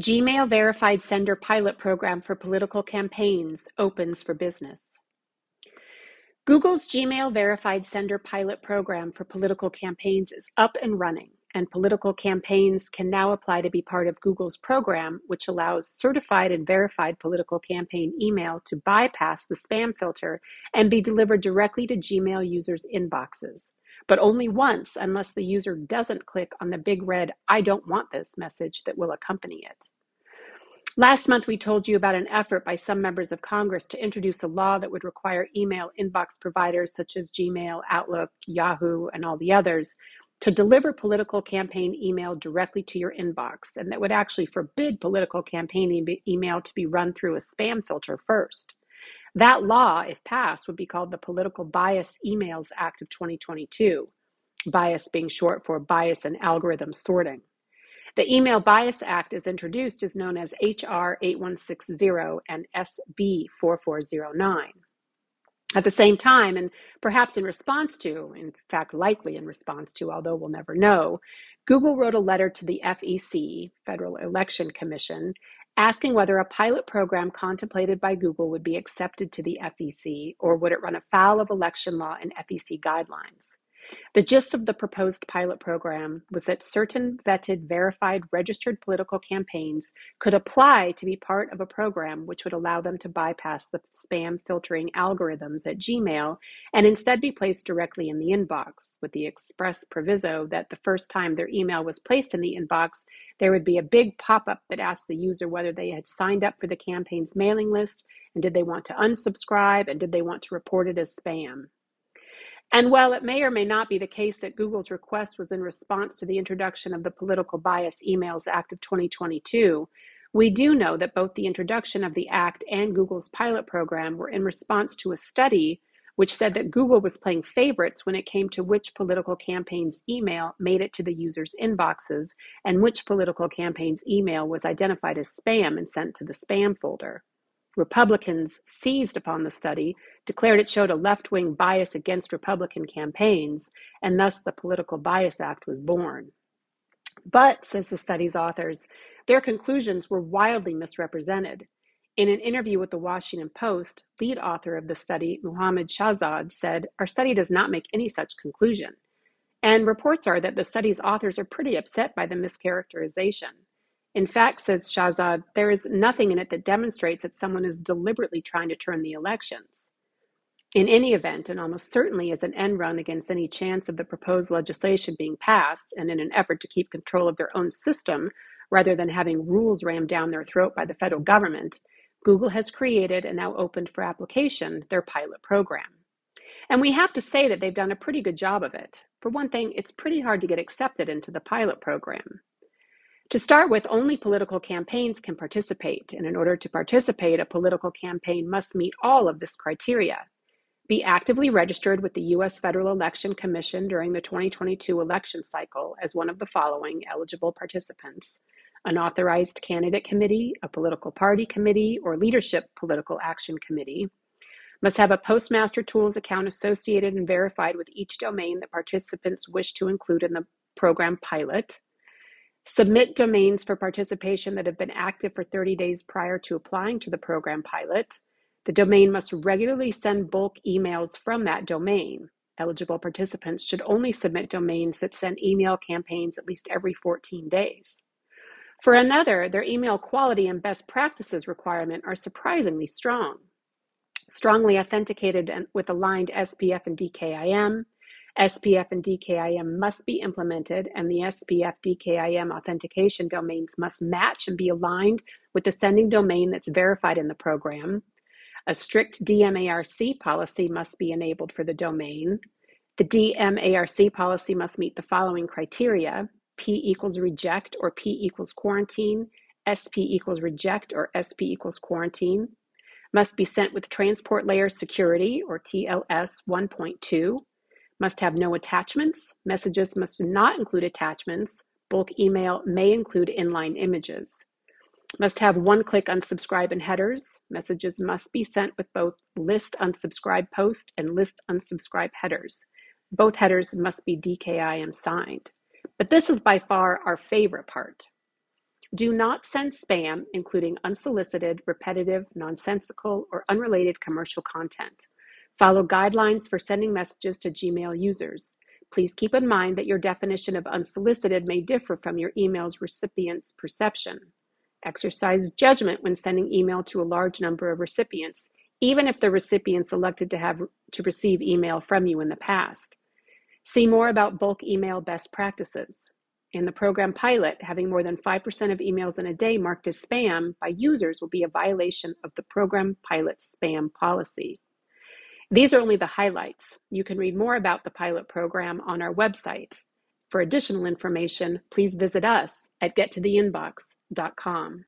Gmail verified sender pilot program for political campaigns opens for business. Google's Gmail verified sender pilot program for political campaigns is up and running, and political campaigns can now apply to be part of Google's program, which allows certified and verified political campaign email to bypass the spam filter and be delivered directly to Gmail users' inboxes, but only once unless the user doesn't click on the big red I don't want this message that will accompany it. Last month, we told you about an effort by some members of Congress to introduce a law that would require email inbox providers such as Gmail, Outlook, Yahoo, and all the others to deliver political campaign email directly to your inbox, and that would actually forbid political campaign e- email to be run through a spam filter first. That law, if passed, would be called the Political Bias Emails Act of 2022, bias being short for bias and algorithm sorting. The Email Bias Act, as introduced, is known as H.R. 8160 and SB 4409. At the same time, and perhaps in response to, in fact, likely in response to, although we'll never know, Google wrote a letter to the FEC, Federal Election Commission, asking whether a pilot program contemplated by Google would be accepted to the FEC or would it run afoul of election law and FEC guidelines. The gist of the proposed pilot program was that certain vetted, verified, registered political campaigns could apply to be part of a program which would allow them to bypass the spam filtering algorithms at Gmail and instead be placed directly in the inbox, with the express proviso that the first time their email was placed in the inbox, there would be a big pop up that asked the user whether they had signed up for the campaign's mailing list and did they want to unsubscribe and did they want to report it as spam. And while it may or may not be the case that Google's request was in response to the introduction of the Political Bias Emails Act of 2022, we do know that both the introduction of the Act and Google's pilot program were in response to a study which said that Google was playing favorites when it came to which political campaign's email made it to the users' inboxes and which political campaign's email was identified as spam and sent to the spam folder. Republicans seized upon the study, declared it showed a left wing bias against Republican campaigns, and thus the Political Bias Act was born. But, says the study's authors, their conclusions were wildly misrepresented. In an interview with the Washington Post, lead author of the study, Muhammad Shahzad, said, Our study does not make any such conclusion. And reports are that the study's authors are pretty upset by the mischaracterization. In fact, says Shahzad, there is nothing in it that demonstrates that someone is deliberately trying to turn the elections. In any event, and almost certainly as an end run against any chance of the proposed legislation being passed, and in an effort to keep control of their own system rather than having rules rammed down their throat by the federal government, Google has created and now opened for application their pilot program. And we have to say that they've done a pretty good job of it. For one thing, it's pretty hard to get accepted into the pilot program. To start with, only political campaigns can participate, and in order to participate, a political campaign must meet all of this criteria. Be actively registered with the U.S. Federal Election Commission during the 2022 election cycle as one of the following eligible participants an authorized candidate committee, a political party committee, or leadership political action committee. Must have a Postmaster Tools account associated and verified with each domain that participants wish to include in the program pilot Submit domains for participation that have been active for 30 days prior to applying to the program pilot. The domain must regularly send bulk emails from that domain. Eligible participants should only submit domains that send email campaigns at least every 14 days. For another, their email quality and best practices requirement are surprisingly strong. Strongly authenticated and with aligned SPF and DKIM, SPF and DKIM must be implemented, and the SPF DKIM authentication domains must match and be aligned with the sending domain that's verified in the program. A strict DMARC policy must be enabled for the domain. The DMARC policy must meet the following criteria P equals reject or P equals quarantine, SP equals reject or SP equals quarantine, must be sent with transport layer security or TLS 1.2, must have no attachments. Messages must not include attachments. Bulk email may include inline images. Must have one click unsubscribe and headers. Messages must be sent with both list unsubscribe post and list unsubscribe headers. Both headers must be DKIM signed. But this is by far our favorite part. Do not send spam, including unsolicited, repetitive, nonsensical, or unrelated commercial content. Follow guidelines for sending messages to Gmail users. Please keep in mind that your definition of unsolicited may differ from your email's recipient's perception. Exercise judgment when sending email to a large number of recipients, even if the recipients elected to have to receive email from you in the past. See more about bulk email best practices. In the program pilot, having more than 5% of emails in a day marked as spam by users will be a violation of the program pilot spam policy. These are only the highlights. You can read more about the pilot program on our website. For additional information, please visit us at gettotheinbox.com.